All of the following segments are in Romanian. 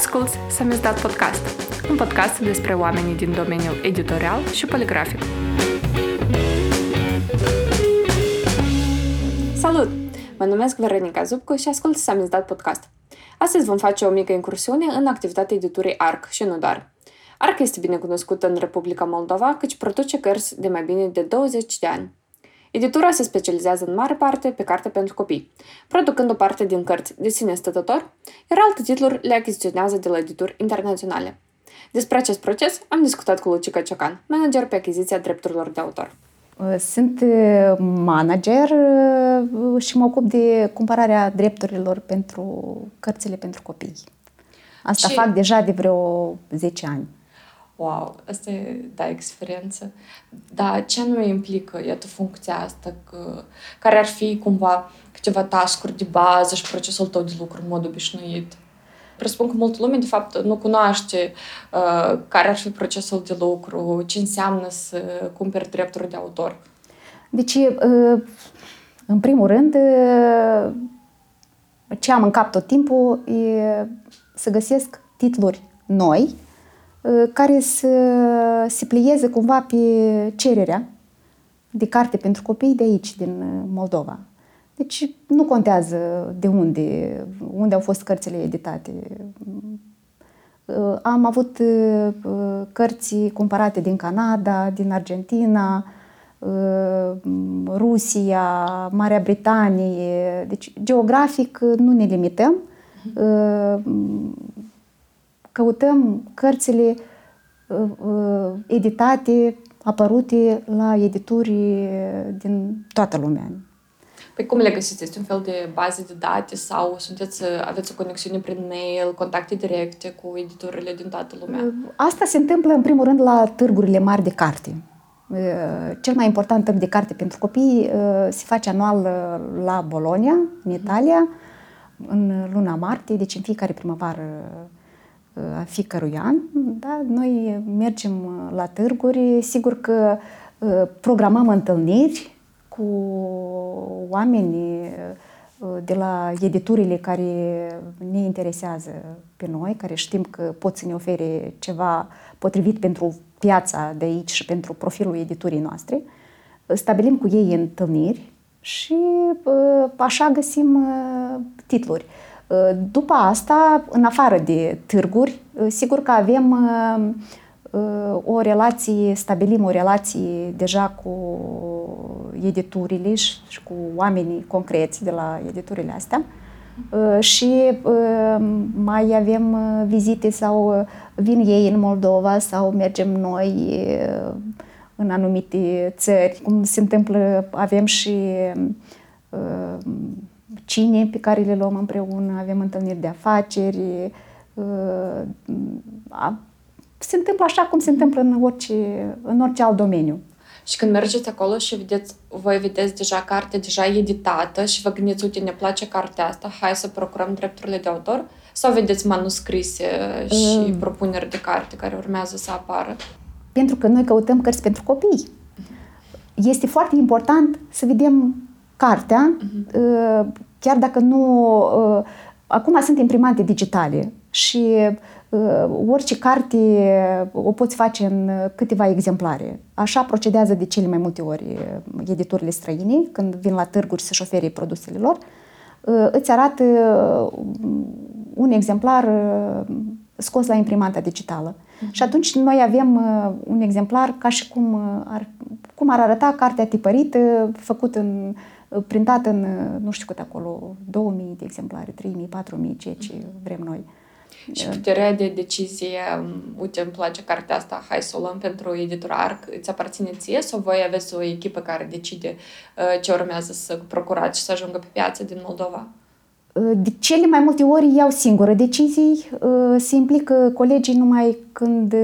asculți Samizdat Podcast, un podcast despre oamenii din domeniul editorial și poligrafic. Salut! Mă numesc Veronica Zubcu și ascult Samizdat Podcast. Astăzi vom face o mică incursiune în activitatea editurii ARC și nu doar. ARC este bine cunoscută în Republica Moldova, căci produce cărți de mai bine de 20 de ani. Editura se specializează în mare parte pe carte pentru copii, producând o parte din cărți de sine stătător, iar alte titluri le achiziționează de la edituri internaționale. Despre acest proces am discutat cu Lucica Ciocan, manager pe achiziția drepturilor de autor. Sunt uh, manager uh, și mă ocup de cumpărarea drepturilor pentru cărțile pentru copii. Asta și... fac deja de vreo 10 ani wow, asta e, da, experiență. Dar ce nu implică, iată, funcția asta? Că, care ar fi cumva câteva tascuri de bază și procesul tău de lucru în mod obișnuit? Presupun că multă lume, de fapt, nu cunoaște uh, care ar fi procesul de lucru, ce înseamnă să cumperi drepturi de autor. Deci, uh, în primul rând, uh, ce am în cap tot timpul e să găsesc titluri noi, Uh, care să se plieze cumva pe cererea de carte pentru copii de aici, din uh, Moldova. Deci nu contează de unde, unde au fost cărțile editate. Uh, am avut cărți cumpărate din Canada, din Argentina, Rusia, Marea Britanie. Deci geografic nu ne limităm căutăm cărțile uh, uh, editate, apărute la edituri din toată lumea. Păi cum le găsiți? Este un fel de bază de date sau sunteți, aveți o conexiune prin mail, contacte directe cu editurile din toată lumea? Uh, asta se întâmplă în primul rând la târgurile mari de carte. Cel mai important târg de carte pentru copii se face anual la Bologna, în Italia, în luna martie, deci în fiecare primăvară a fiecărui an. Da? Noi mergem uh, la târguri, sigur că uh, programăm întâlniri cu oameni uh, de la editurile care ne interesează pe noi, care știm că pot să ne ofere ceva potrivit pentru piața de aici și pentru profilul editurii noastre. Stabilim cu ei întâlniri și așa găsim titluri. După asta, în afară de târguri, sigur că avem o relație, stabilim o relație deja cu editurile și cu oamenii concreți de la editurile astea și mai avem vizite sau vin ei în Moldova sau mergem noi în anumite țări. Cum se întâmplă, avem și cine pe care le luăm împreună, avem întâlniri de afaceri. Uh, se întâmplă așa cum se întâmplă în orice, în orice alt domeniu. Și când mergeți acolo și vedeți, voi vedeți deja carte deja editată și vă gândiți, uite, ne place cartea asta, hai să procurăm drepturile de autor? Sau vedeți manuscrise și uh. propuneri de carte care urmează să apară? Pentru că noi căutăm cărți pentru copii. Este foarte important să vedem cartea, uh-huh. Chiar dacă nu... Uh, acum sunt imprimante digitale și uh, orice carte o poți face în câteva exemplare. Așa procedează de cele mai multe ori editurile străine când vin la târguri să-și ofere produsele lor. Îți arată un exemplar scos la imprimanta digitală. Uh-huh. Și atunci noi avem un exemplar ca și cum ar, cum ar arăta cartea tipărită, făcut în printat în, nu știu cât acolo, 2000 de exemplare, 3000, 4000, ceea ce vrem noi. Și puterea de decizie, uite, îmi place cartea asta, hai să o luăm pentru editura ARC, îți aparține ție sau voi aveți o echipă care decide ce urmează să procurați și să ajungă pe piață din Moldova? De cele mai multe ori iau singură decizii, se implică colegii numai când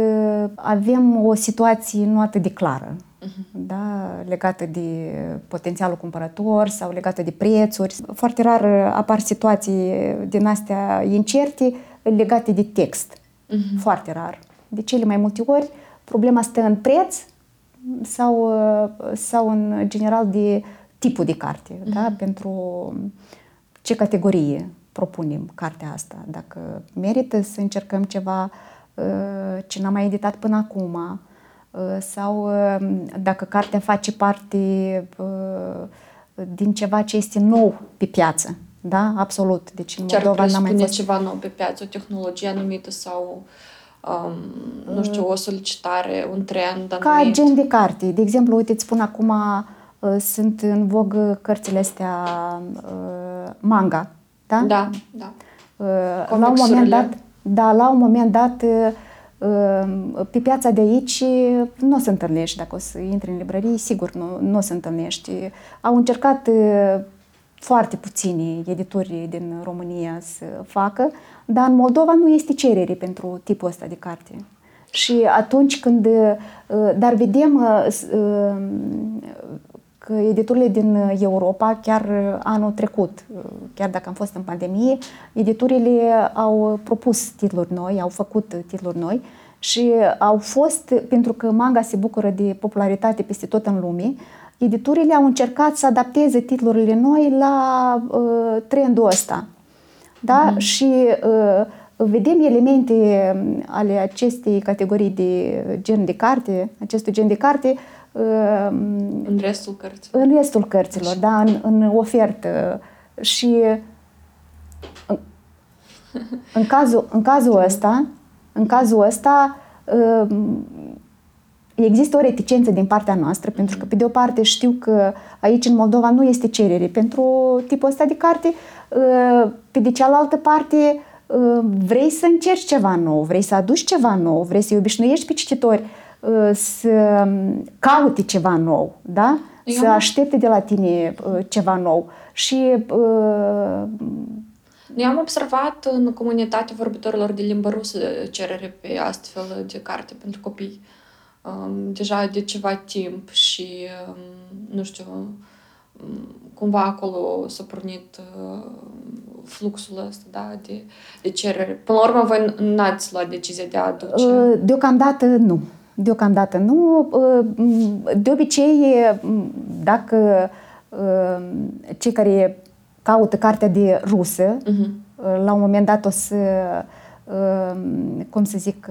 avem o situație nu atât de clară uh-huh. Da, legată de potențialul cumpărător sau legată de prețuri. Foarte rar apar situații din astea incerte legate de text. Uh-huh. Foarte rar. De cele mai multe ori problema stă în preț sau, sau în general de tipul de carte, uh-huh. da? pentru ce categorie propunem cartea asta, dacă merită să încercăm ceva ce n-am mai editat până acum sau dacă cartea face parte din ceva ce este nou pe piață. Da? Absolut. Deci în Moldova n-am mai fost... ceva nou pe piață, o tehnologie anumită sau um, nu știu, o solicitare, un trend anumit? Ca gen de carte. De exemplu, uite, îți spun acum, uh, sunt în vogă cărțile astea uh, manga. Da? Da, da. Uh, la un moment dat, da, la un moment dat uh, pe piața de aici nu o să întâlnești, dacă o să intri în librărie, sigur nu, nu o să întâlnești. Au încercat foarte puțini editori din România să facă, dar în Moldova nu este cerere pentru tipul ăsta de carte. Și atunci când, dar vedem că editurile din Europa, chiar anul trecut, chiar dacă am fost în pandemie, editurile au propus titluri noi, au făcut titluri noi și au fost, pentru că manga se bucură de popularitate peste tot în lume, editurile au încercat să adapteze titlurile noi la uh, trendul ăsta. Da? Mm-hmm. Și uh, vedem elemente ale acestei categorii de gen de carte, acestui gen de carte uh, în restul cărților. În restul cărților, Așa. da, în, în ofertă. Și în, în cazul, în cazul ăsta, în cazul ăsta, uh, există o reticență din partea noastră, pentru că, pe de o parte, știu că aici, în Moldova, nu este cerere pentru tipul ăsta de carte, uh, pe de cealaltă parte, uh, vrei să încerci ceva nou, vrei să aduci ceva nou, vrei să-i obișnuiești pe cititori uh, să caute ceva nou, da? Eu să aștepte de la tine ceva nou. Și eu am observat în comunitatea vorbitorilor de limbă rusă cerere pe astfel de carte pentru copii um, deja de ceva timp și, um, nu știu, um, cumva acolo s-a pornit uh, fluxul ăsta, da, de, de cerere. Până la urmă, voi n-ați luat decizia de a aduce? Uh, deocamdată nu. Deocamdată nu. Uh, de obicei, dacă uh, cei care caută cartea de rusă, uh-huh. la un moment dat o să, cum să zic,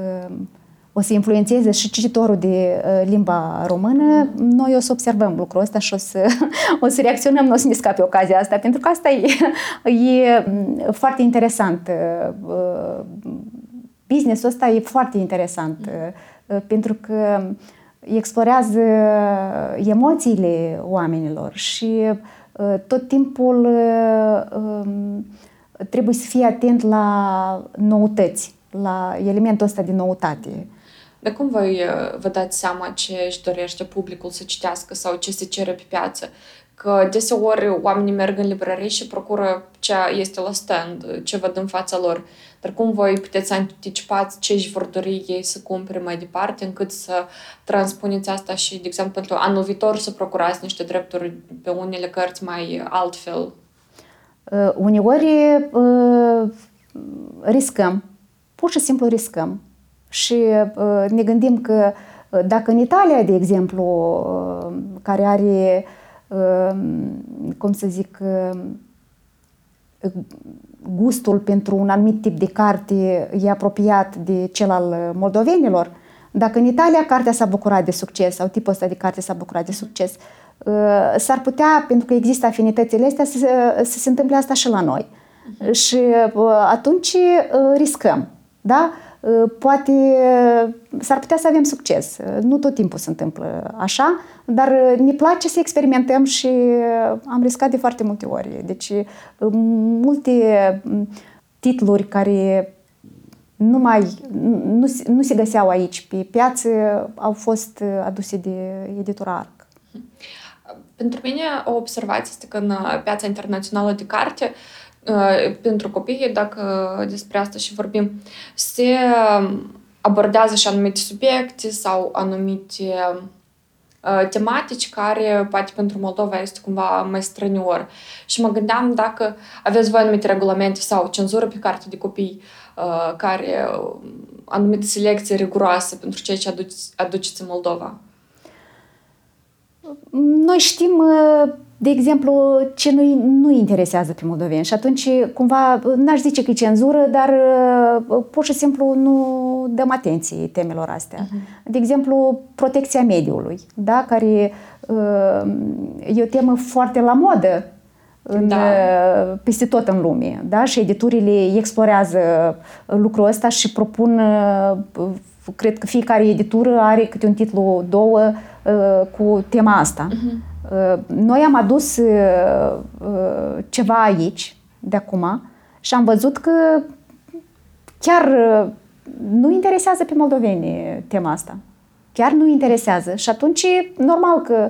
o să influențeze și cititorul de uh, limba română, noi o să observăm lucrul ăsta și o să, o să reacționăm, nu o să ne scape ocazia asta, pentru că asta e, e mm, foarte interesant. Uh, businessul ăsta e foarte interesant, uh, pentru că explorează emoțiile oamenilor și tot timpul um, trebuie să fie atent la noutăți, la elementul ăsta de noutate. De cum voi uh, vă dați seama ce își dorește publicul să citească sau ce se cere pe piață? Că deseori oamenii merg în librărie și procură ce este la stand, ce văd în fața lor. Dar cum voi puteți să anticipați ce își vor dori ei să cumpere mai departe, încât să transpuneți asta și, de exemplu, pentru anul viitor să procurați niște drepturi pe unele cărți mai altfel? Uh, uneori uh, riscăm, pur și simplu riscăm și uh, ne gândim că uh, dacă în Italia, de exemplu, uh, care are, cum să zic, gustul pentru un anumit tip de carte e apropiat de cel al moldovenilor, dacă în Italia cartea s-a bucurat de succes sau tipul ăsta de carte s-a bucurat de succes, s-ar putea, pentru că există afinitățile astea, să, să se întâmple asta și la noi. Uh-huh. Și atunci riscăm. Da? Ă, poate s-ar putea să avem succes. Nu tot timpul se întâmplă așa, dar ne place să experimentăm și am riscat de foarte multe ori. Deci multe titluri care nu mai nu, nu se găseau aici pe piață au fost aduse de editura ARC. Pentru mine o observație este că în piața internațională de carte uh, Uh, pentru copii, dacă despre asta și vorbim, se abordează și anumite subiecte sau anumite uh, tematici care poate pentru Moldova este cumva mai strănior. Și mă gândeam dacă aveți voi anumite regulamente sau cenzură pe carte de copii uh, care anumite selecții riguroase pentru ceea ce aduceți în Moldova. Noi știm de exemplu, ce nu nu interesează pe moldoveni. Și atunci, cumva, n-aș zice că e cenzură, dar uh, pur și simplu nu dăm atenție temelor astea. Uh-huh. De exemplu, protecția mediului, da? care uh, e o temă foarte la modă în, da. Uh, peste tot în lume. Da? Și editurile explorează lucrul ăsta și propun, cred că fiecare editură are câte un titlu, două, cu tema asta. Uh-huh. Uh, noi am adus uh, uh, ceva aici, de acum, și am văzut că chiar nu interesează pe moldoveni tema asta. Chiar nu interesează. Și atunci, normal că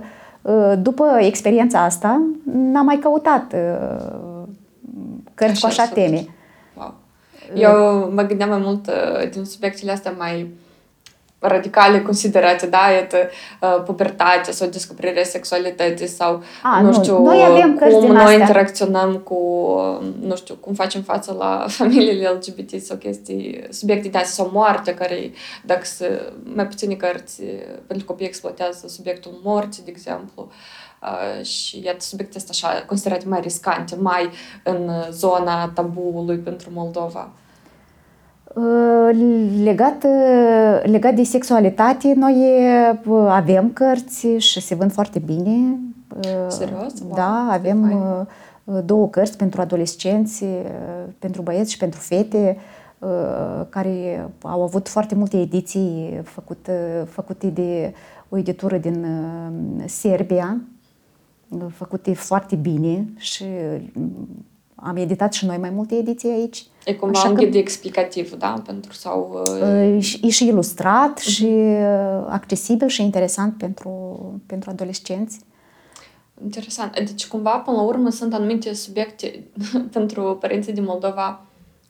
după experiența asta, n-am mai căutat cărți cu așa teme. Wow. Eu mă gândeam mai mult din subiectele astea mai radicale considerate, da, iată, uh, pubertatea sau descoperirea sexualității sau, A, nu, nu știu, noi avem cum noi astea. interacționăm cu, nu știu, cum facem față la familiile LGBT sau chestii, subiecte de astea sau moarte, care, dacă se, mai puține cărți pentru copii exploatează subiectul morții, de exemplu, Uh, și iată subiecte astea așa considerate mai riscante, mai în zona tabuului pentru Moldova. Legat, legat de sexualitate, noi avem cărți și se vând foarte bine. Serios? Da, avem două cărți pentru adolescenți, pentru băieți și pentru fete, care au avut foarte multe ediții făcute, făcute de o editură din Serbia, făcute foarte bine și am editat și noi mai multe ediții aici. E cumva Așa un ghid că... explicativ, da? Pentru sau... Uh... E și ilustrat uh-huh. și uh, accesibil și interesant pentru, pentru adolescenți. Interesant. Deci, cumva, până la urmă, sunt anumite subiecte pentru părinții din Moldova,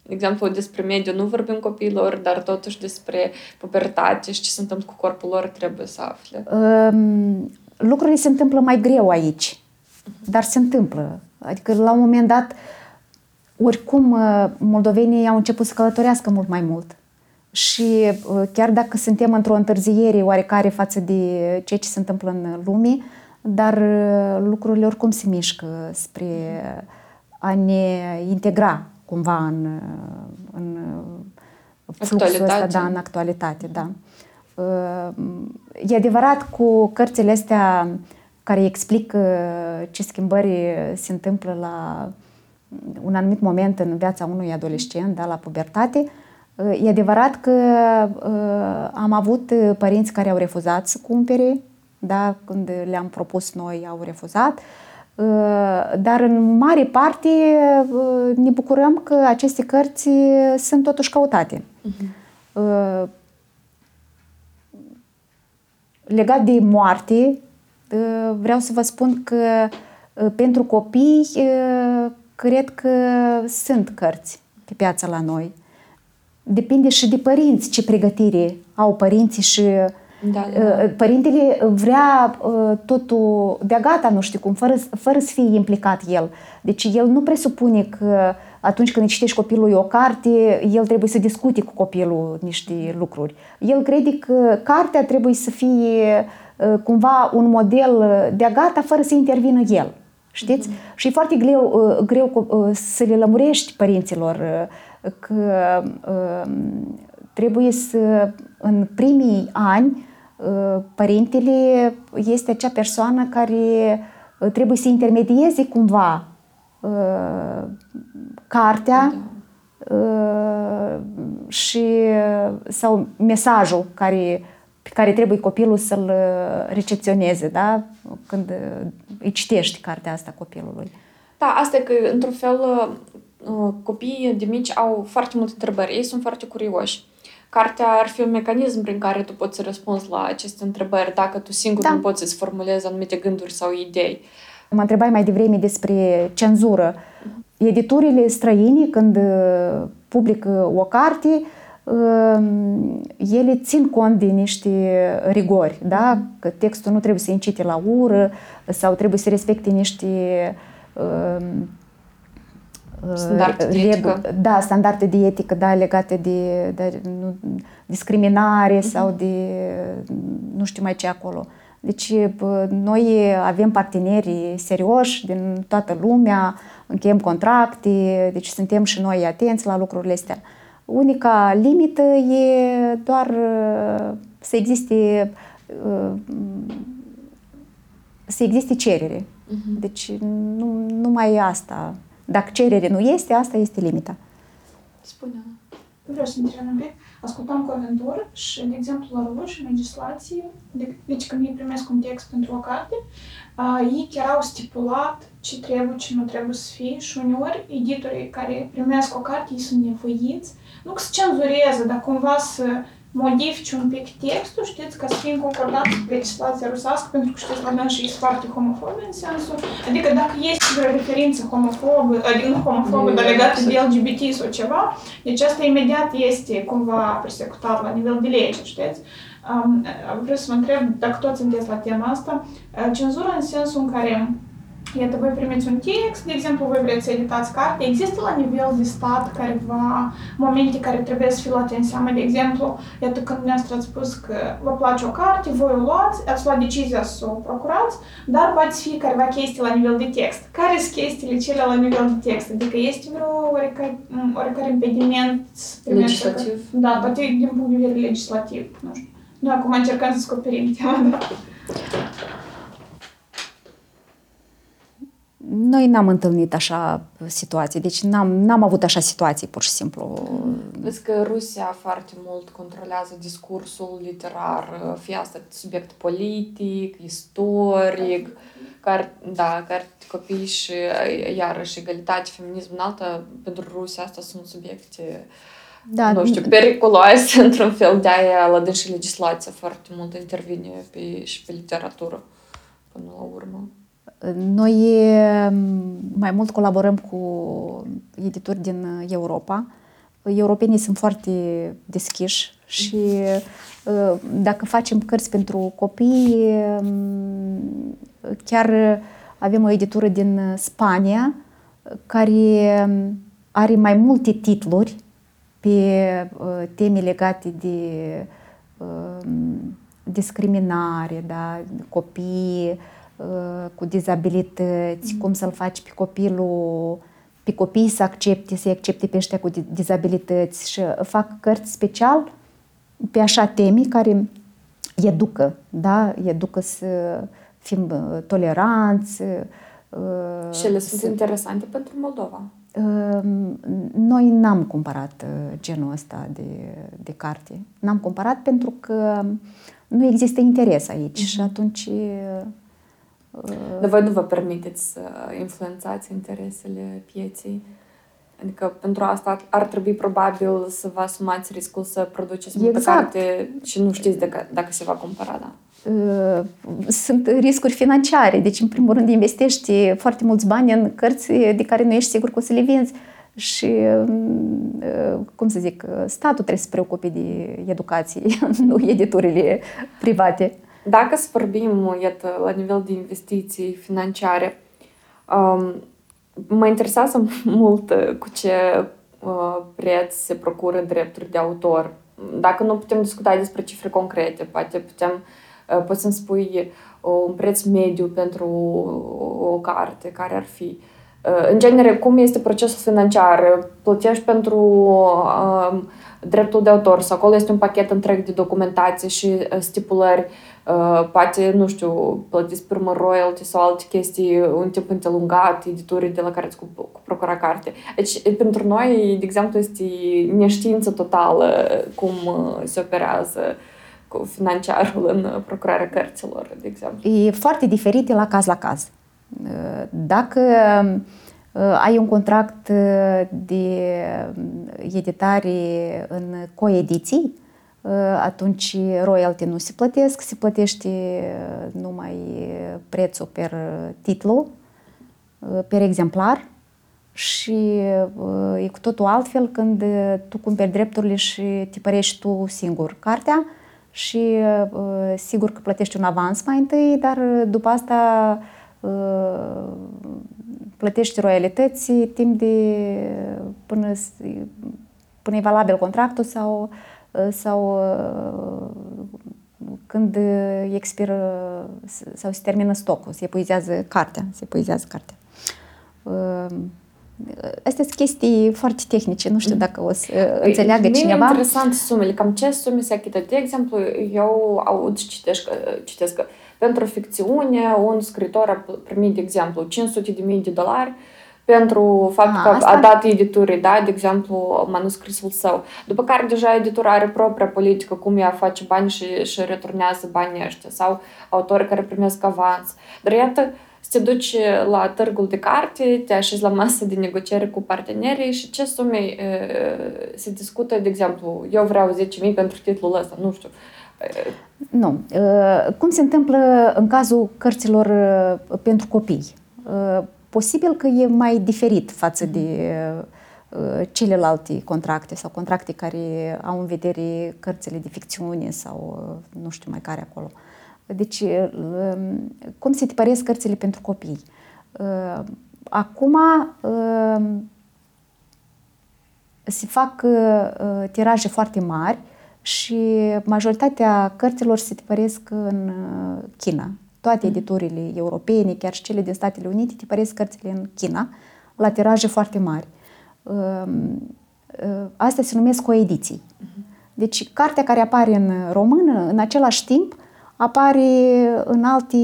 de exemplu, despre mediu nu vorbim copiilor, dar totuși despre pubertate și ce se întâmplă cu corpul lor trebuie să afle. Um, lucrurile se întâmplă mai greu aici, uh-huh. dar se întâmplă. Adică, la un moment dat, uh, oricum, uh, moldovenii au început să călătorească mult mai mult. Și uh, chiar dacă suntem într-o întârziere oarecare față de ceea ce se întâmplă în lume, dar uh, lucrurile oricum se mișcă spre a ne integra cumva în, în fluxul ăsta, da, în actualitate, da. E adevărat cu cărțile astea care explică ce schimbări se întâmplă la un anumit moment în viața unui adolescent, da, la pubertate, e adevărat că uh, am avut părinți care au refuzat să cumpere, da, când le-am propus noi, au refuzat, uh, dar în mare parte uh, ne bucurăm că aceste cărți sunt totuși căutate. Uh-huh. Legat de moarte, vreau să vă spun că pentru copii cred că sunt cărți pe piața la noi. Depinde și de părinți ce pregătire au părinții și da, da. Uh, părintele vrea uh, totul de gata, nu știu cum, fără, fără să fie implicat el. Deci el nu presupune că atunci când citești copilului o carte, el trebuie să discute cu copilul niște lucruri. El crede că cartea trebuie să fie uh, cumva un model de gata fără să intervină el. Știți? Mm-hmm. Și e foarte greu, uh, greu uh, să le lămurești părinților uh, că trebuie să, în primii ani, părintele este acea persoană care trebuie să intermedieze cumva cartea da. și sau mesajul care pe care trebuie copilul să-l uh, recepționeze, da? Când uh, îi citești cartea asta copilului. Da, asta e că, într-un fel, uh, copiii de mici au foarte multe întrebări. Ei sunt foarte curioși. Cartea ar fi un mecanism prin care tu poți să răspunzi la aceste întrebări dacă tu singur da. nu poți să-ți formulezi anumite gânduri sau idei. Mă întrebai mai devreme despre cenzură. Editurile străine, când publică o carte, Ehm, ele țin cont de niște rigori, da? Că textul nu trebuie să incite la ură sau trebuie să respecte niște ehm, standarde de etică. Da, standarde de etică, da, legate de, de nu, discriminare uh-huh. sau de nu știu mai ce acolo. Deci noi avem parteneri serioși din toată lumea, încheiem contracte, deci suntem și noi atenți la lucrurile astea. Unica limită e doar să existe să existe cerere. Uh-huh. Deci nu, numai asta. Dacă cerere nu este, asta este limita. Spune. Vreau să întreb un pic. Ascultam cu și, de exemplu, la ruși, în legislație, de, deci când ei primesc un text pentru o carte, uh, ei chiar au stipulat ce trebuie, ce nu trebuie să fie și uneori editorii care primesc o carte, ei sunt nevoiți, nu că să cenzureze, dar cumva să modifici un pic textul, știți, ca să fie în concordanță cu legislația rusească, pentru că știți, la noi și este foarte homofobe în sensul, adică dacă este vreo referință homofobă, adică nu homofobă, dar legată de LGBT sau ceva, deci asta imediat este cumva persecutat la nivel de lege, știți? Um, vreau să vă întreb dacă toți sunteți la tema asta, cenzura în sensul în care Iată, voi primiți un text, de exemplu, voi vreți să editați carte. Există la nivel de stat careva momente care trebuie să fie luate în seamă. De exemplu, iată, când dumneavoastră ați spus că vă place o carte, voi o luați, ați luat decizia să o procurați, dar poate să fie careva chestii la nivel de text. Care sunt chestiile cele la nivel de text? Adică este vreo oricare, oricare impediment legislativ? Că, da, poate din punct de vedere legislativ, nu știu. Noi acum încercăm să descoperim tema, da. Noi n-am întâlnit așa situații, deci n-am, n-am avut așa situații, pur și simplu. Vezi că Rusia foarte mult controlează discursul literar, fie asta subiect politic, istoric, care, da, care copii și iarăși egalitate, feminism în altă, pentru Rusia asta sunt subiecte da, nu știu, periculoase într-un fel, de-aia la și legislația foarte mult intervine pe, și pe literatură până la urmă. Noi mai mult colaborăm cu editori din Europa. Europenii sunt foarte deschiși și dacă facem cărți pentru copii, chiar avem o editură din Spania care are mai multe titluri pe teme legate de discriminare, da, copii, cu dizabilități, cum să-l faci pe copilul, pe copii să accepte, să-i accepte pe ăștia cu dizabilități și fac cărți special pe așa teme care educă, da? Educă să fim toleranți. Și ele sunt interesante pentru Moldova. Noi n-am cumpărat genul ăsta de, de carte. N-am cumpărat pentru că nu există interes aici uh-huh. și atunci dar voi nu vă permiteți să influențați interesele pieței? Adică pentru asta ar trebui probabil să vă asumați riscul să produceți multă exact. carte și nu știți dacă, dacă se va cumpăra, da? Sunt riscuri financiare, deci în primul rând investești foarte mulți bani în cărți de care nu ești sigur că o să le vinzi și, cum să zic, statul trebuie să se preocupe de educație, nu editurile private. Dacă să vorbim, iată, la nivel de investiții financiare, um, mă interesează mult uh, cu ce uh, preț se procură drepturi de autor. Dacă nu putem discuta despre cifre concrete, poate putem, uh, poți să-mi spui uh, un preț mediu pentru o, o carte, care ar fi. Uh, în genere, cum este procesul financiar? Plătești pentru uh, dreptul de autor sau acolo este un pachet întreg de documentație și uh, stipulări Uh, poate, nu știu, plătiți pe urmă royalty sau alte chestii un timp îndelungat, editorii de la care îți cu, cu procura carte. Deci, pentru noi, de exemplu, este neștiință totală cum uh, se operează cu financiarul în procurarea cărților, de exemplu. E foarte diferit la caz la caz. Uh, dacă ai un contract de editare în coediții, atunci royalty nu se plătesc, se plătește numai prețul per titlu, per exemplar și e cu totul altfel când tu cumperi drepturile și tipărești tu singur cartea și sigur că plătești un avans mai întâi, dar după asta plătești royalități timp de până, până e valabil contractul sau uh, sau uh, când expiră sau se termină stocul, se epuizează cartea, se epuizează cartea. Astea sunt chestii foarte tehnice, nu știu dacă o să păi, înțeleagă cineva. E interesant sumele, cam ce sume se achită. De exemplu, eu aud și citesc, citesc că pentru ficțiune un scriitor a primit, de exemplu, 500 de mii de dolari pentru faptul că asta... a dat editurii, da, de exemplu, manuscrisul său. După care deja editura are propria politică, cum ea face bani și, și returnează banii ăștia, sau autorii care primesc avans. Dar iată, să te duci la târgul de carte, te așezi la masă de negociere cu partenerii și ce sume e, se discută, de exemplu, eu vreau 10.000 pentru titlul ăsta, nu știu. Nu. Cum se întâmplă în cazul cărților pentru copii? Posibil că e mai diferit față de celelalte contracte sau contracte care au în vedere cărțile de ficțiune sau nu știu mai care acolo. Uh, deci, um, cum se tipăresc cărțile pentru copii? Uh, acum um, se fac uh, tiraje foarte mari și majoritatea cărților se tipăresc în uh, China. Toate mm. editurile europene, chiar și cele din Statele Unite, tipăresc cărțile în China la tiraje foarte mari. Um, astea se numesc coediții. Mm-hmm. Deci, cartea care apare în română, în același timp, apare în alte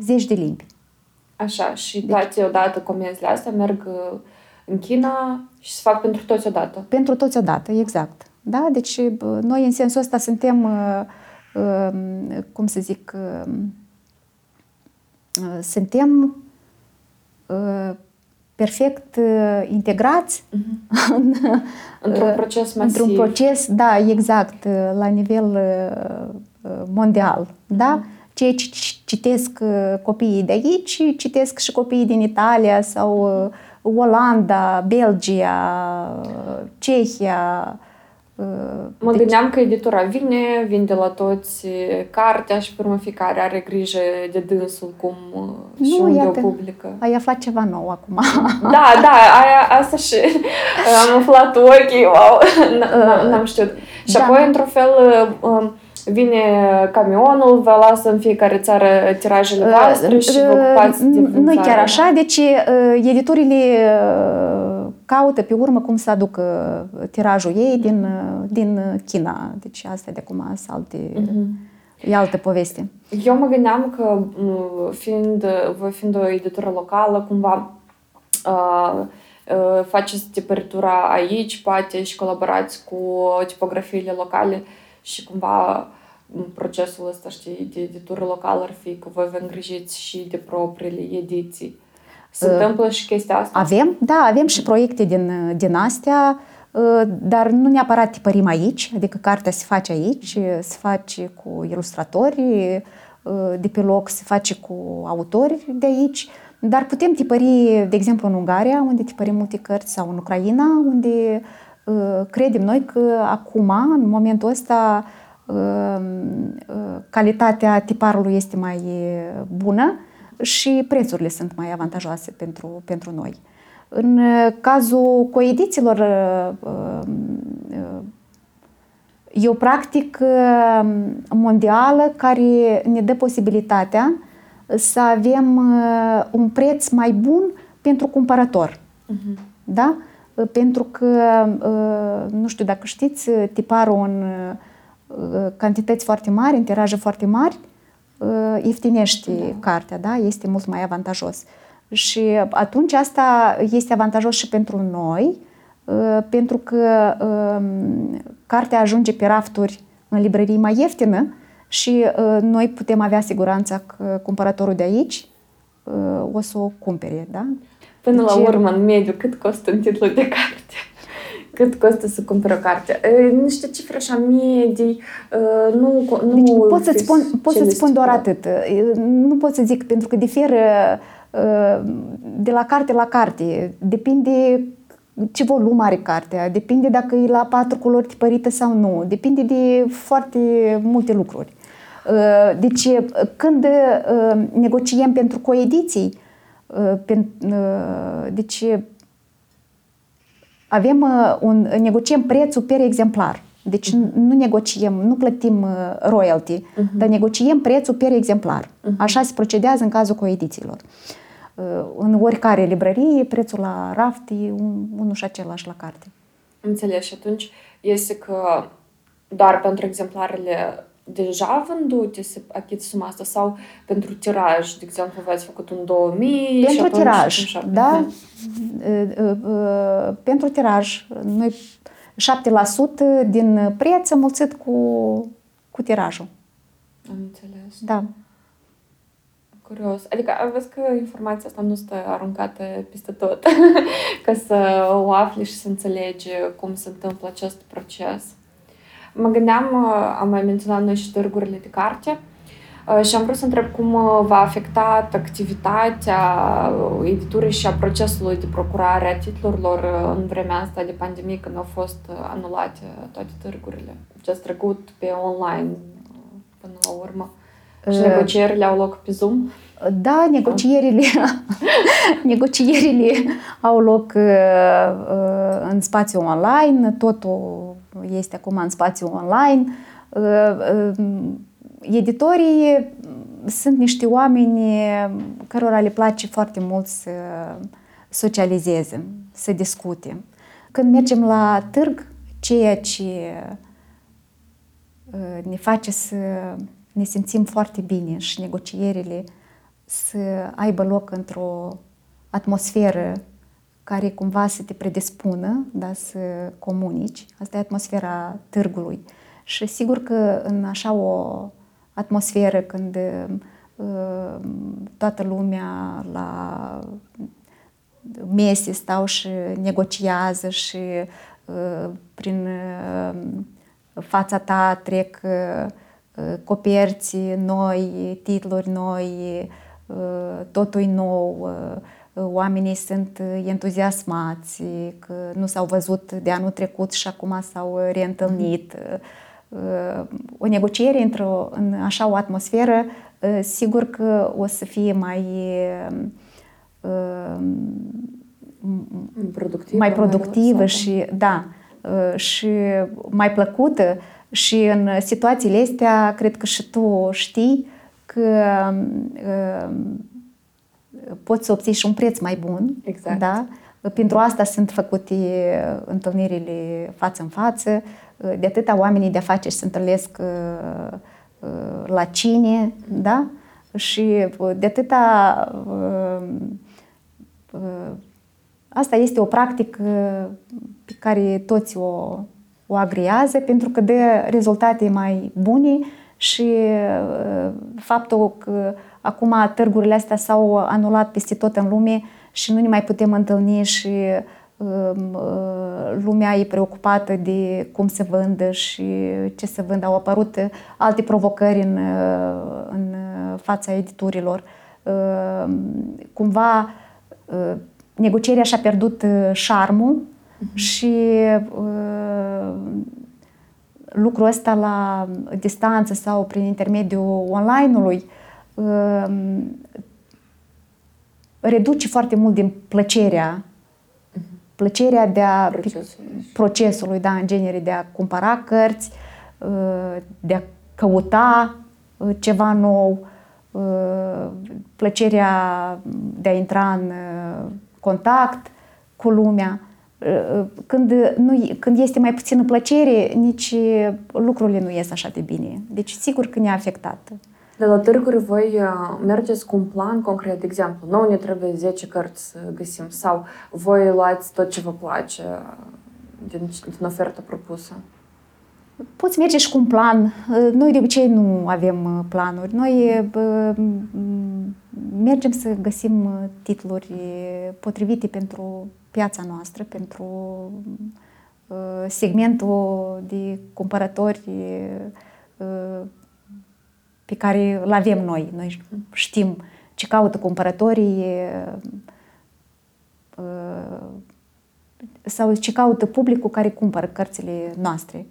zeci de limbi. Așa, și deci, toate odată comenzile astea merg uh, în China și se fac pentru toți odată. Pentru toți odată, exact. Da? Deci noi în sensul ăsta suntem, uh, uh, cum să zic, uh, uh suntem uh, perfect uh, integrați uh-huh. în, într-un proces masiv. Într-un proces, da, exact, la nivel Uh, mondial, da? Mm. Ceea ce citesc uh, copiii de aici, citesc și copiii din Italia sau uh, Olanda, Belgia, Cehia. Mă deci... gândeam că editura vine, vinde la toți cartea și pe urmă fiecare are grijă de dânsul cum nu, și unde iată, o publică. Ai aflat ceva nou acum. Da, da, aia, asta și am aflat ochii, wow, n-am știut. Și da. apoi, într-un fel, um, vine camionul, vă lasă în fiecare țară tirajele voastre și vă ocupați de Nu chiar așa, deci editorile caută pe urmă cum să aducă tirajul ei din, din China. Deci asta de acum sunt alte... Uh-huh. E altă poveste. Eu mă gândeam că fiind, voi fiind o editură locală, cumva uh, uh, faceți tipăritura aici, poate și colaborați cu tipografiile locale uh, și cumva procesul ăsta, știi, de editură locală ar fi că voi vă îngrijiți și de propriile ediții. Se uh, întâmplă și chestia asta? Avem, da, avem și proiecte din, din astea, uh, dar nu neapărat tipărim aici, adică cartea se face aici, se face cu ilustratori uh, de pe loc, se face cu autori de aici, dar putem tipări, de exemplu, în Ungaria, unde tipărim multe cărți, sau în Ucraina, unde uh, Uh, credem noi că acum, în momentul ăsta, uh, uh, calitatea tiparului este mai bună și prețurile sunt mai avantajoase pentru, pentru noi. În cazul coedițiilor, e o practică mondială care ne dă posibilitatea să avem un preț mai bun pentru cumpărător. Uh-huh. Da? pentru că, uh, nu știu dacă știți, tiparul în uh, cantități foarte mari, în tiraje foarte mari, uh, ieftinește da. cartea, da? este mult mai avantajos. Și atunci asta este avantajos și pentru noi, pentru că um, cartea ajunge pe rafturi în librării mai ieftină și noi putem avea siguranța că cumpărătorul de aici o să o cumpere. Da? Până la urmă, în mediu, cât costă un titlu de carte? Cât costă să cumperi o carte? Niște cifre așa medii, nu... nu deci pot să-ți spun, pot să-ți spun doar atât. Nu pot să zic, pentru că diferă de la carte la carte. Depinde ce volum are cartea, depinde dacă e la patru culori tipărită sau nu, depinde de foarte multe lucruri. Deci, când negociem pentru coediții, deci avem un, negociem prețul per exemplar. Deci uh-huh. nu negociem, nu plătim uh, royalty, uh-huh. dar negociem prețul per exemplar. Uh-huh. Așa se procedează în cazul coedițiilor. Uh, în oricare librărie, prețul la raft e un, unul și același la carte. Înțeles. Și atunci este că doar pentru exemplarele deja vândute se achiți suma asta sau pentru tiraj, de exemplu, v-ați făcut un 2000 Pentru și tiraj, și da. Uh-huh. Pentru tiraj, noi 7% din preț înmulțit cu, cu tirajul. Am înțeles. Da. Curios. Adică vezi că informația asta nu stă aruncată peste tot, ca să o afli și să înțelegi cum se întâmplă acest proces. Mă gândeam, am mai menționat noi și târgurile de carte și am vrut să întreb cum va afecta activitatea editurii și a procesului de procurare a titlurilor în vremea asta de pandemie, când au fost anulate toate târgurile. Ce a trecut pe online până la urmă. Și negocierile au loc pe Zoom? Da, negocierile, negocierile au loc uh, în spațiu online, totul este acum în spațiu online. Uh, uh, editorii sunt niște oameni cărora le place foarte mult să socializeze, să discute. Când mergem la târg, ceea ce ne face să ne simțim foarte bine și negocierile să aibă loc într-o atmosferă care cumva să te predispună, da, să comunici. Asta e atmosfera târgului. Și sigur că în așa o atmosferă când uh, toată lumea la mese stau și negociază și uh, prin uh, fața ta trec uh, coperți noi, titluri noi, totul e nou, oamenii sunt entuziasmați, că nu s-au văzut de anul trecut și acum s-au reîntâlnit. O negociere într-o, în așa o atmosferă, sigur că o să fie mai productivă, mai productivă mai și, da, și mai plăcută. Și în situațiile astea, cred că și tu știi că uh, poți să obții și un preț mai bun. Exact. Da? Pentru asta sunt făcute întâlnirile față în față. De atâta oamenii de afaceri se întâlnesc uh, uh, la cine, da? Și de atâta asta este o practică pe care toți o o agriază pentru că dă rezultate mai bune și uh, faptul că acum târgurile astea s-au anulat peste tot în lume și nu ne mai putem întâlni și um, uh, lumea e preocupată de cum se vândă și ce se vând. Au apărut alte provocări în, uh, în fața editurilor. Cumva negocierea și-a pierdut șarmul Uh-huh. Și uh, lucrul ăsta la distanță sau prin intermediul online-ului uh, reduce foarte mult din plăcerea uh-huh. plăcerea de a procesului. procesului, da, în genere de a cumpăra cărți, uh, de a căuta uh, ceva nou, uh, plăcerea de a intra în contact cu lumea când, nu, când este mai puțină plăcere, nici lucrurile nu ies așa de bine. Deci, sigur că ne-a afectat. De la târguri voi mergeți cu un plan concret, de exemplu, nu ne trebuie 10 cărți să găsim sau voi luați tot ce vă place din, din oferta propusă? Poți merge și cu un plan. Noi de obicei nu avem planuri. Noi mergem să găsim titluri potrivite pentru piața noastră, pentru uh, segmentul de cumpărători uh, pe care îl avem noi. Noi știm ce caută cumpărătorii uh, sau ce caută publicul care cumpără cărțile noastre.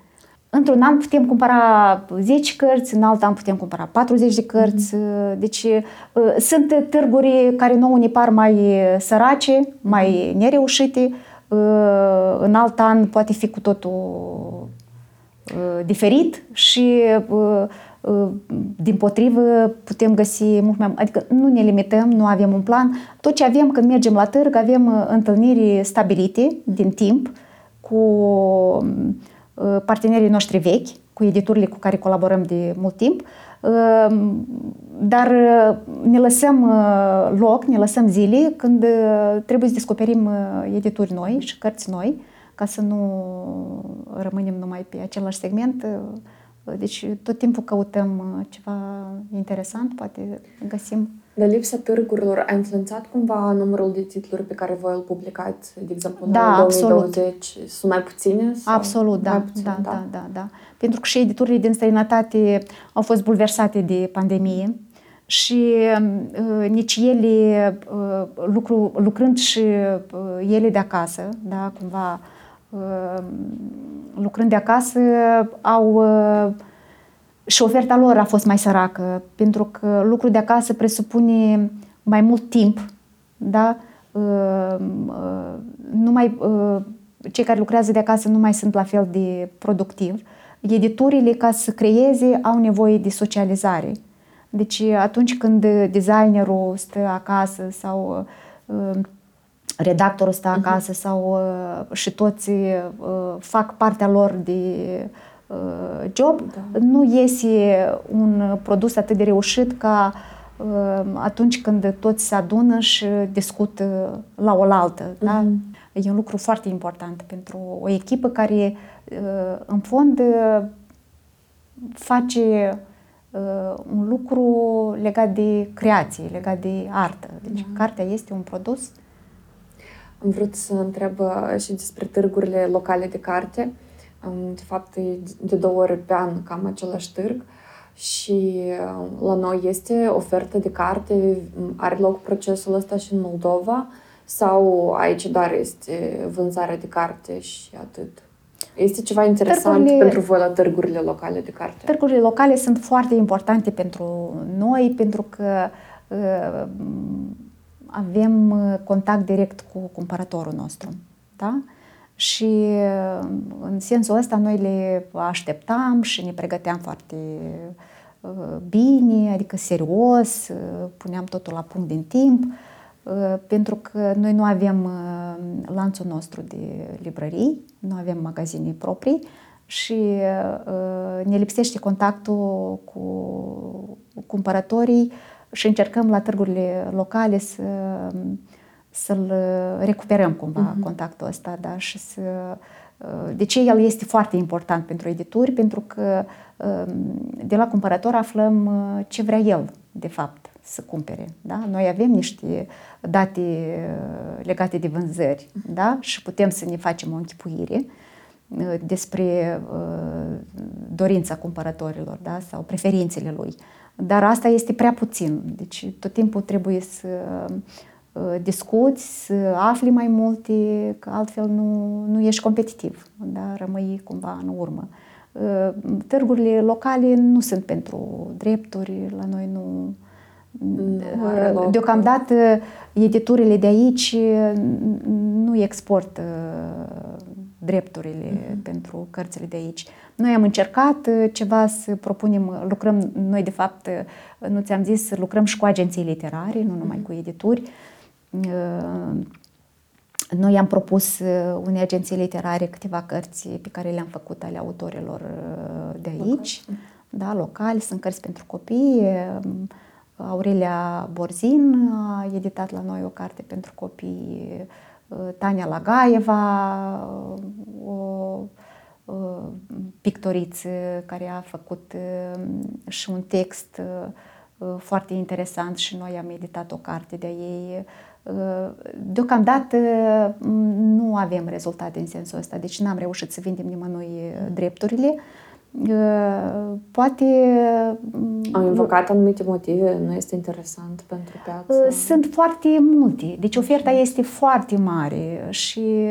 Într-un an putem cumpăra 10 cărți, în alt an putem cumpăra 40 de cărți. Mm-hmm. Deci uh, sunt târguri care nouă ne par mai sărace, mai nereușite. Uh, în alt an poate fi cu totul diferit și din potrivă putem găsi mult mai adică nu ne limităm, nu avem un plan. Tot ce avem când mergem la târg, avem întâlniri stabilite din timp cu partenerii noștri vechi, cu editurile cu care colaborăm de mult timp, dar ne lăsăm loc, ne lăsăm zile când trebuie să descoperim edituri noi și cărți noi, ca să nu rămânem numai pe același segment. Deci tot timpul căutăm ceva interesant, poate găsim dar lipsa târgurilor a influențat cumva numărul de titluri pe care voi îl publicați, de exemplu, da, în 2020? Absolut. Sunt mai puține? Sau absolut, da, puțin, da, da, da, da, da. Pentru că și editurile din străinătate au fost bulversate de pandemie și uh, nici ele, uh, lucru, lucrând și uh, ele de acasă, da, cumva, uh, lucrând de acasă, au uh, și șoferta lor a fost mai săracă, pentru că lucrul de acasă presupune mai mult timp, da? Uh, uh, nu mai, uh, cei care lucrează de acasă nu mai sunt la fel de productivi. Editurile, ca să creeze, au nevoie de socializare. Deci atunci când designerul stă acasă sau redactorul stă mhm. acasă uh-huh. sau și toți fac partea lor de Uh, job, da. nu iese un produs atât de reușit ca uh, atunci când toți se adună și discută la oaltă. Uh-huh. Da? Mhm. E un lucru foarte important pentru o echipă care, uh, în fond, face un lucru legat de creație, legat de artă. Deci, uh-huh. cartea este un produs. Am vrut să întreb și despre târgurile locale de carte. De fapt, e de două ori pe an cam același târg și la noi este ofertă de carte, are loc procesul ăsta și în Moldova sau aici doar este vânzarea de carte și atât? Este ceva interesant târgurile, pentru voi la târgurile locale de carte? Târgurile locale sunt foarte importante pentru noi pentru că uh, avem contact direct cu cumpărătorul nostru. Da? Și în sensul ăsta noi le așteptam și ne pregăteam foarte uh, bine, adică serios, uh, puneam totul la punct din timp, uh, pentru că noi nu avem lanțul nostru de librării, nu avem magazine proprii și ne lipsește contactul cu cumpărătorii și încercăm la târgurile locale să să-l uh, recuperăm cumva uh-huh. contactul ăsta, da, și să... Uh, de ce el este foarte important pentru edituri? Pentru că um, de la cumpărător aflăm uh, ce vrea el, de fapt, să cumpere. Da? Noi avem niște date legate de vânzări da? și putem să ne facem o închipuire despre dorința cumpărătorilor da? sau preferințele lui. Dar asta este prea puțin. Deci tot timpul trebuie să Uh, discuți, să afli mai multe, că altfel nu, nu ești competitiv, da? rămâi cumva în urmă. Uh, târgurile locale nu sunt pentru drepturi, la noi nu... Uh, deocamdată editurile de aici nu exportă drepturile uh-huh. pentru cărțile de aici. Noi am încercat ceva să propunem, lucrăm, noi de fapt, nu ți-am zis, lucrăm și cu agenții literare, nu numai uh-huh. cu edituri, Uh, noi am propus uh, unei agenții literare câteva cărți pe care le-am făcut ale autorilor uh, de aici, local. da, locali, sunt cărți pentru copii. Um, Aurelia Borzin a editat la noi o carte pentru copii, Tania Lagaeva, o pictoriță care a făcut și un text foarte interesant și noi am editat o carte de ei Deocamdată nu avem rezultate în sensul ăsta, deci n-am reușit să vindem nimănui drepturile. Poate... Au invocat anumite motive, nu este interesant pentru piață? Sunt foarte multe, deci oferta este foarte mare și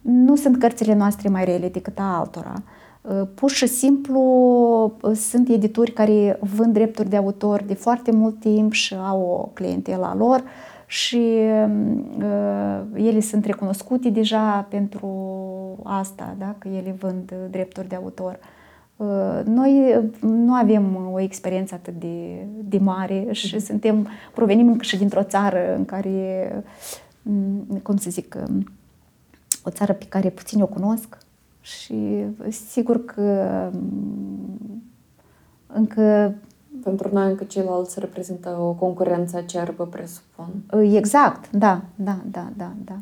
nu sunt cărțile noastre mai rele decât a altora. Uh, pur și simplu uh, sunt edituri care vând drepturi de autor de foarte mult timp și au o clientelă a lor și uh, ele sunt recunoscute deja pentru asta, da? că ele vând drepturi de autor. Noi nu avem o experiență atât de, de mare și mm-hmm. suntem, provenim încă și dintr-o țară în care, cum să zic, o țară pe care puțin o cunosc și sigur că încă pentru noi încă ceilalți reprezintă o concurență acerbă, presupun. Exact, da, da, da, da, da.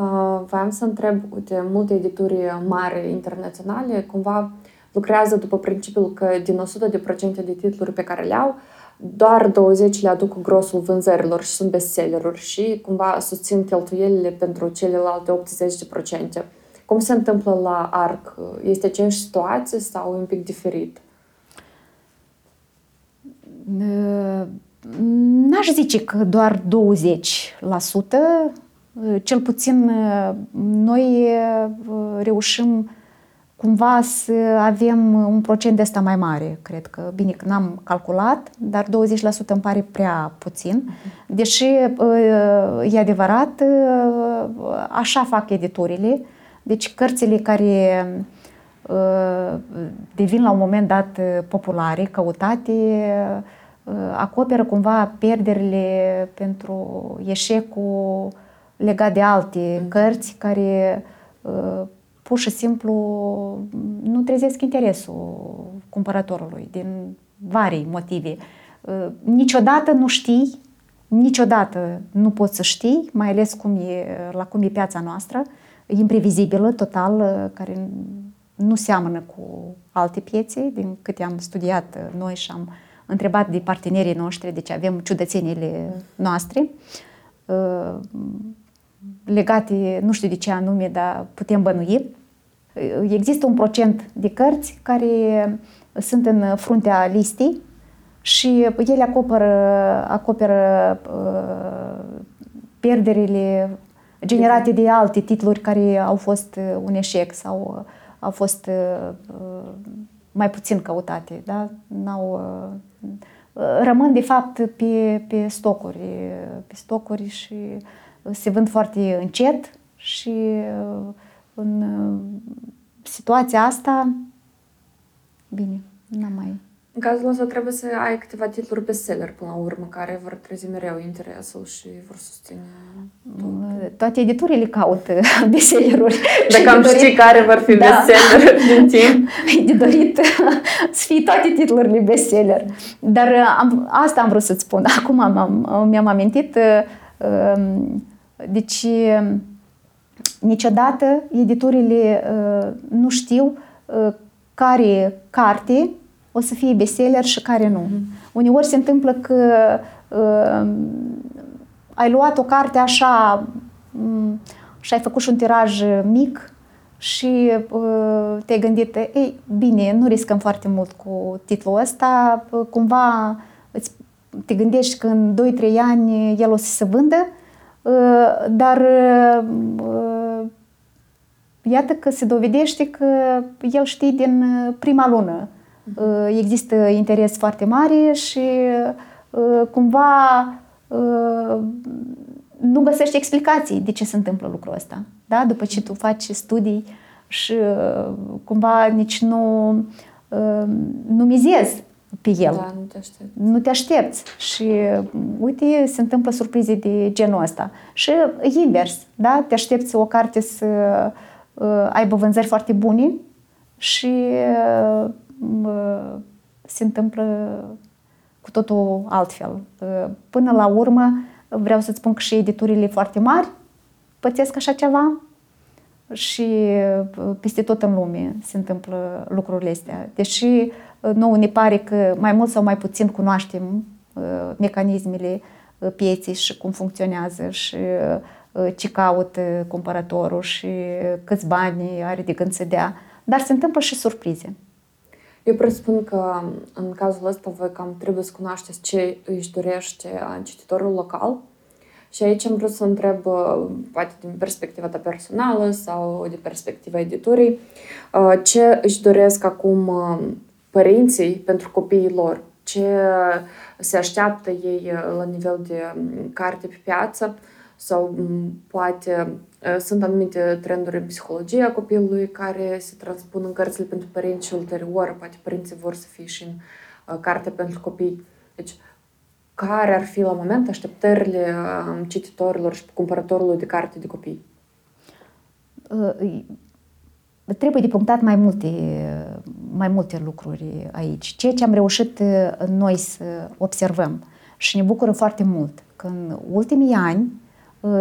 Uh, voiam să întreb, uite, multe edituri mari internaționale cumva lucrează după principiul că din 100 de procente de titluri pe care le au, doar 20 le aduc grosul vânzărilor și sunt bestselleruri și cumva susțin cheltuielile pentru celelalte 80%. Cum se întâmplă la ARC? Este aceeași situație sau un pic diferit? N-aș zice că doar 20%, cel puțin noi reușim cumva să avem un procent de asta mai mare, cred că. Bine, că n-am calculat, dar 20% îmi pare prea puțin. Deși, e adevărat, așa fac editorile. Deci cărțile care devin la un moment dat populare, căutate, acoperă cumva pierderile pentru eșecul legat de alte mm. cărți care pur și simplu nu trezesc interesul cumpărătorului din vari motive. Niciodată nu știi, niciodată nu poți să știi, mai ales cum e, la cum e piața noastră, imprevizibilă, total, care nu seamănă cu alte piețe, din câte am studiat noi și am întrebat de partenerii noștri, deci avem ciudățenile noastre, uh, legate, nu știu de ce anume, dar putem bănui. Există un procent de cărți care sunt în fruntea listei și ele acoperă, acoperă uh, pierderile generate de alte titluri care au fost un eșec sau au fost mai puțin căutate, da? N-au, rămân de fapt pe, pe stocuri, pe stocuri și se vând foarte încet și în situația asta, bine, n-am mai în cazul ăsta trebuie să ai câteva titluri bestseller până la urmă, care vor trezi mereu interesul și vor susține tot. Toate editurile caută bestselleruri. Dacă am ști care vor fi da. bestseller din timp. E de dorit să fie toate titlurile bestseller. Dar am, asta am vrut să-ți spun. Acum am, am, mi-am amintit. Um, deci, niciodată editurile uh, nu știu uh, care carte o să fie bestseller și care nu. Mm-hmm. Uneori se întâmplă că uh, ai luat o carte așa um, și ai făcut și un tiraj mic și uh, te-ai gândit, ei, bine, nu riscăm foarte mult cu titlul ăsta, uh, cumva îți, te gândești că în 2-3 ani el o să se vândă, uh, dar uh, iată că se dovedește că el știe din prima lună Uh, există interes foarte mare și uh, cumva uh, nu găsești explicații de ce se întâmplă lucrul ăsta. Da? După ce tu faci studii și cumva nici nu, nu mizezi pe el. Da, nu te aștepți. Nu te aștepți. Și uite, se întâmplă surprize de genul ăsta. Și invers, da? Te aștepți o carte să aibă vânzări foarte bune și se întâmplă cu totul altfel. Până la urmă, vreau să-ți spun că și editurile foarte mari pățesc așa ceva și peste tot în lume se întâmplă lucrurile astea. Deși nouă ne pare că mai mult sau mai puțin cunoaștem mecanismele pieței și cum funcționează și ce caută cumpărătorul și câți bani are de gând să dea, dar se întâmplă și surprize. Eu presupun că în cazul ăsta voi cam trebuie să cunoașteți ce își dorește cititorul local. Și aici am vrut să întreb, poate din perspectiva ta personală sau de perspectiva editurii, ce își doresc acum părinții pentru copiii lor, ce se așteaptă ei la nivel de carte pe piață sau poate sunt anumite trenduri în psihologia copilului care se transpun în cărțile pentru părinți și ulterior poate părinții vor să fie și în carte pentru copii. Deci, care ar fi la moment așteptările cititorilor și cumpărătorului de carte de copii? Trebuie de punctat mai multe, mai multe lucruri aici. Ceea ce am reușit noi să observăm și ne bucură foarte mult că în ultimii ani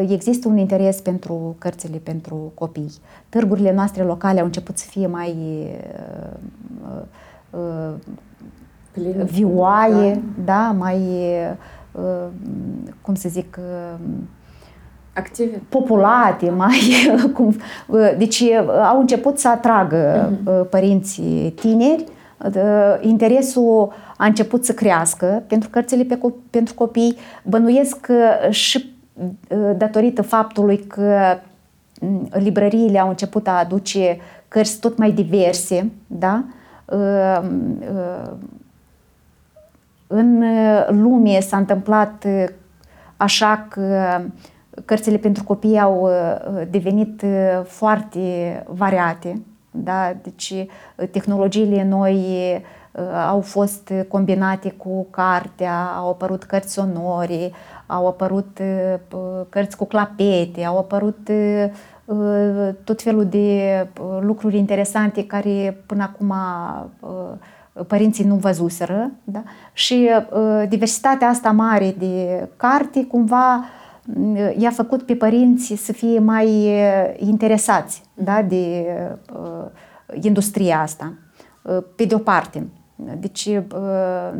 există un interes pentru cărțile pentru copii. Târgurile noastre locale au început să fie mai Pline. vioaie, da, da mai, cum să zic, active. populate, mai cum, deci au început să atragă uh-huh. părinții tineri. Interesul a început să crească pentru cărțile pe, pentru copii. Bănuiesc și datorită faptului că librăriile au început a aduce cărți tot mai diverse, da? În lume s-a întâmplat așa că cărțile pentru copii au uh, devenit uh, foarte variate. Da? Deci uh, tehnologiile noi au fost combinate cu cartea, au apărut cărți sonore, au apărut cărți cu clapete, au apărut tot felul de lucruri interesante care până acum părinții nu văzuseră. Da? Și diversitatea asta mare de carte cumva i-a făcut pe părinți să fie mai interesați da, de uh, industria asta, pe de o parte. Deci, uh,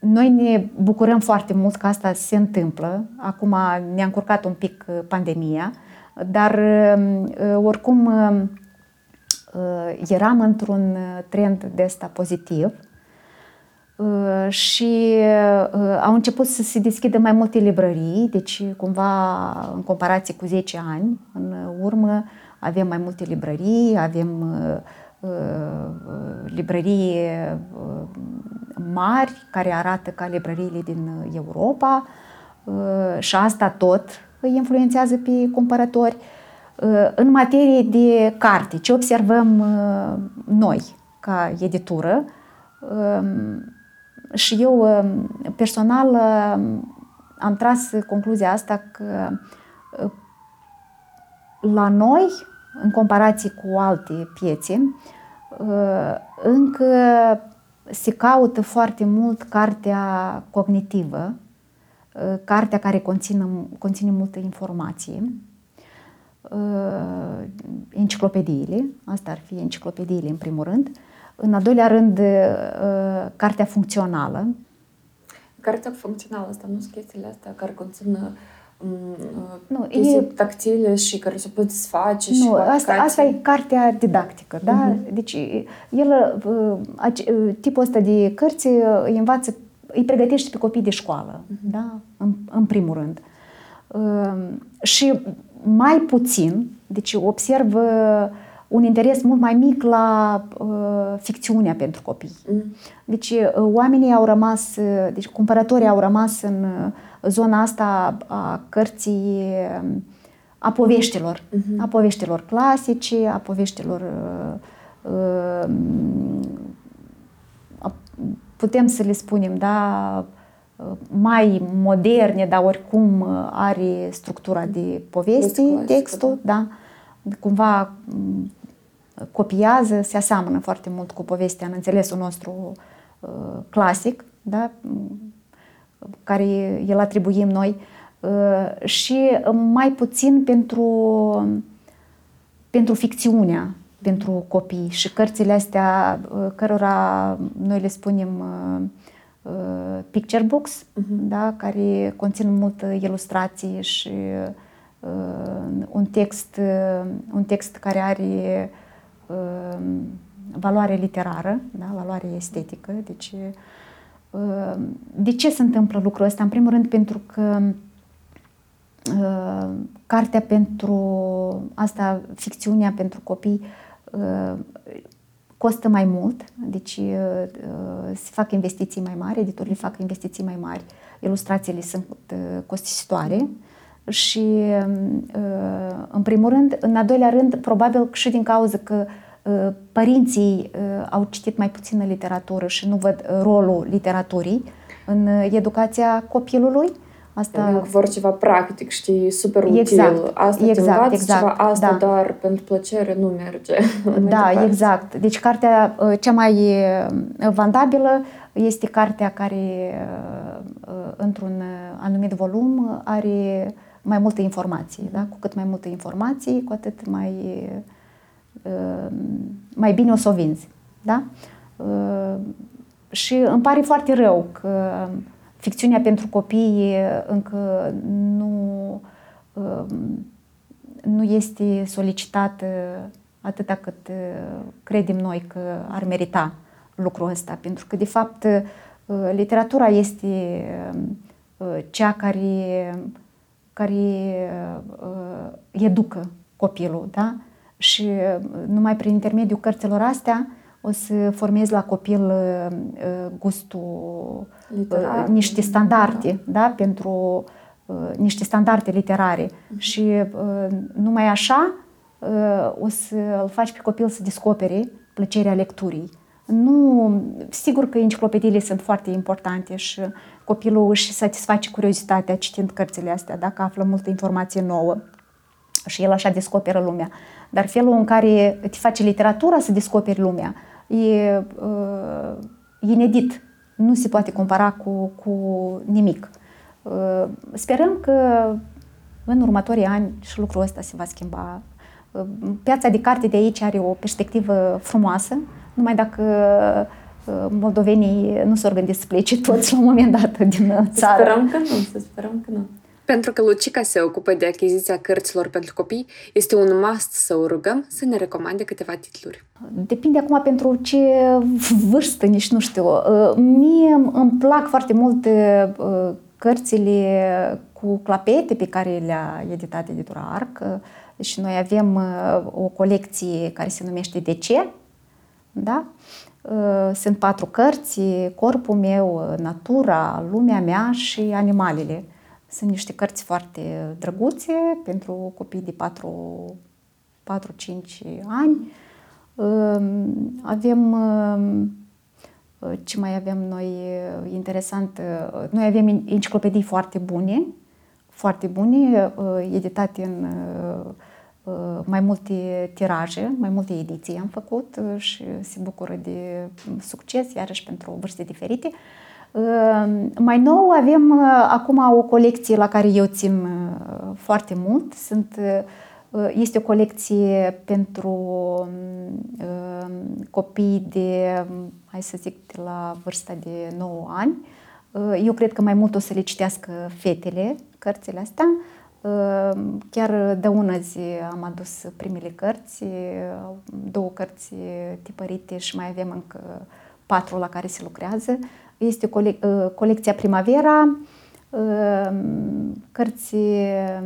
noi ne bucurăm foarte mult că asta se întâmplă. Acum ne-a încurcat un pic pandemia, dar oricum eram într-un trend de ăsta pozitiv Uh, și uh, au început să se deschidă mai multe librării, deci cumva în comparație cu 10 ani în urmă avem mai multe librării, avem uh, librării mari care arată ca librăriile din Europa și asta tot îi influențează pe cumpărători. În materie de carte, ce observăm noi ca editură, și eu um, personal um, am tras concluzia asta că uh, la noi, în comparație cu alte piețe, uh, încă se caută foarte mult cartea cognitivă, uh, cartea care conține, conține multă informație, enciclopediile, asta ar fi enciclopediile în primul rând, în al doilea rând, uh, cartea funcțională. Cartea funcțională asta, nu sunt chestiile astea care conțin um, nu, chestii e... tactile și care se pot desface nu, și asta, asta e cartea didactică, da? Uh-huh. Deci el, uh, tipul ăsta de cărți îi învață, îi pregătește pe copii de școală, uh-huh. da? În, în primul rând. Și mai puțin, deci observ un interes mult mai mic la uh, ficțiunea pentru copii. Mm. Deci uh, oamenii au rămas, uh, deci cumpărătorii au rămas în uh, zona asta a cărții a poveștilor, mm-hmm. a poveștilor clasice, a poveștilor uh, uh, putem să le spunem, da, mai moderne, dar oricum are structura de poveste, textul, da. da. Cumva copiază, se aseamănă foarte mult cu povestea în înțelesul nostru uh, clasic, da? Care îl atribuim noi, uh, și mai puțin pentru, pentru ficțiunea pentru copii și cărțile astea uh, cărora noi le spunem picture books, uh-huh. da? care conțin multă ilustrație și un text, un text care are Ehm, valoare literară, da? valoare estetică. Deci, ehm, de ce se întâmplă lucrul ăsta? În primul rând pentru că ehm, cartea pentru asta, ficțiunea pentru copii costă mai mult, deci se fac investiții mai mari, editorii fac investiții mai mari, ilustrațiile sunt costisitoare, Și, în primul rând, în al doilea rând, probabil și din cauza că părinții au citit mai puțină literatură și nu văd rolul literaturii în educația copilului. Asta vor ceva practic, știi, super util. Exact, asta exact, te învați exact, ceva, asta da. doar pentru plăcere nu merge. Da, exact. Deci cartea cea mai vandabilă este cartea care într-un anumit volum are mai multe informații. Da? Cu cât mai multe informații, cu atât mai, mai bine o să o vinzi. Da? Și îmi pare foarte rău că ficțiunea pentru copii încă nu, nu este solicitată atâta cât credem noi că ar merita lucrul ăsta. Pentru că, de fapt, literatura este cea care, care educă copilul, da? Și numai prin intermediul cărților astea o să formezi la copil uh, uh, gustul, Literar. Uh, niște standarde, da. da? Pentru niște standarde literare. Uh-huh. Și numai așa o să îl faci pe copil să descopere plăcerea lecturii. Nu, sigur că enciclopediile sunt foarte importante și copilul își satisface curiozitatea citind cărțile astea, dacă află multă informație nouă și el așa descoperă lumea. Dar felul în care te face literatura să descoperi lumea, e uh, inedit. Nu se poate compara cu, cu nimic. Uh, sperăm că în următorii ani și lucrul ăsta se va schimba. Uh, piața de carte de aici are o perspectivă frumoasă, numai dacă uh, moldovenii nu s-au gândit să plece toți la un moment dat din țară. Sperăm că nu, să sperăm că nu. Pentru că Lucica se ocupă de achiziția cărților pentru copii, este un must să o rugăm să ne recomande câteva titluri. Depinde acum pentru ce vârstă, nici nu știu. Uh, mie îmi plac foarte mult uh, cărțile cu clapete pe care le-a editat editura ARC. Și noi avem uh, o colecție care se numește De ce? Da? Sunt patru cărți, Corpul meu, Natura, Lumea mea și Animalele. Sunt niște cărți foarte drăguțe pentru copii de 4-5 ani. Avem ce mai avem noi interesant? Noi avem enciclopedii foarte bune, foarte bune, editate în mai multe tiraje, mai multe ediții am făcut și se bucură de succes, iarăși pentru vârste diferite. Ehm, mai nou avem uh, acum o colecție la care eu țin uh, foarte mult. Sunt, uh, este o colecție pentru ehm, copii de, hai să zic, de la vârsta de 9 ani. Eu cred că mai mult o să le citească fetele cărțile astea. Ehm, chiar de una zi am adus primele cărți, două cărți tipărite și mai avem încă patru la care se lucrează. Este cole- uh, colecția Primavera, uh, cărți uh,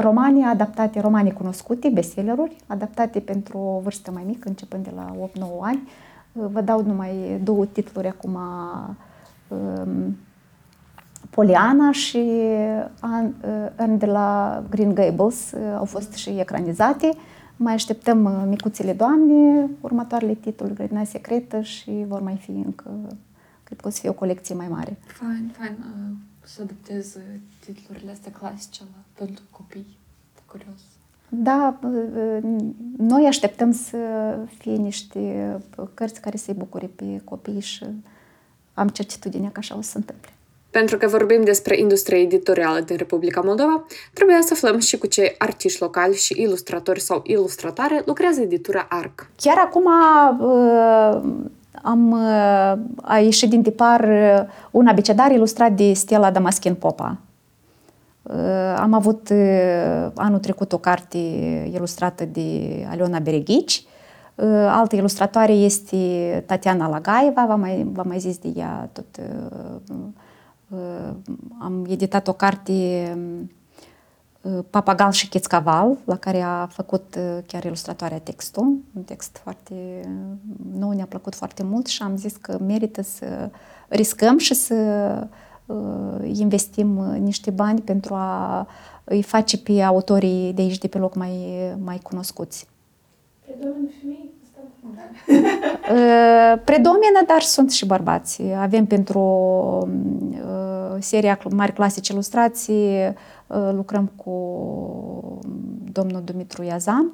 romane adaptate, romane cunoscute, bestselleruri, adaptate pentru o vârstă mai mică, începând de la 8-9 ani. Vă dau numai două titluri acum, um, Poliana și An de la Green Gables au fost și ecranizate. Mai așteptăm Micuțele Doamne, următoarele titluri, Grădina Secretă și vor mai fi încă Cred că o să fie o colecție mai mare. Fain, fain. Uh, să adaptez titlurile astea clasice la, pentru copii. De curios. Da, uh, noi așteptăm să fie niște cărți care să-i bucure pe copii și am certitudinea că așa o să se întâmple. Pentru că vorbim despre industria editorială din Republica Moldova, trebuie să aflăm și cu ce artiști locali și ilustratori sau ilustratoare lucrează editura ARC. Chiar acum uh, am a ieșit din tipar un abecedar ilustrat de Stella Damaschin Popa. Am avut anul trecut o carte ilustrată de Aliona Bereghici. Altă ilustratoare este Tatiana Lagaeva, v-am mai, v-am mai zis de ea tot. Am editat o carte Papagal și Chețcaval, la care a făcut uh, chiar ilustratoarea textul, un text foarte nou, ne-a plăcut foarte mult și am zis că merită să riscăm și să investim niște bani pentru a îi face pe autorii de aici, de pe loc, mai, mai cunoscuți. Predomină femei? Predomină, dar sunt și bărbați. Avem pentru seria Mari Clasici Ilustrații, lucrăm cu domnul Dumitru Iazan,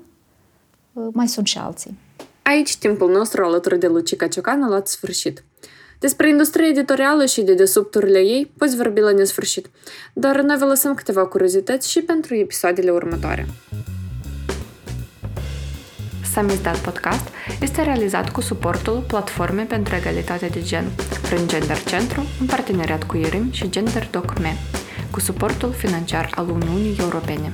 mai sunt și alții. Aici timpul nostru alături de Lucica Ciocan a luat sfârșit. Despre industria editorială și de desubturile ei poți vorbi la nesfârșit, dar noi vă lăsăm câteva curiozități și pentru episoadele următoare. Samizdat Podcast este realizat cu suportul Platformei pentru Egalitate de Gen prin Gender Centru în parteneriat cu IRIM și Gender Doc Me, cu suportul financiar al Uniunii Europene.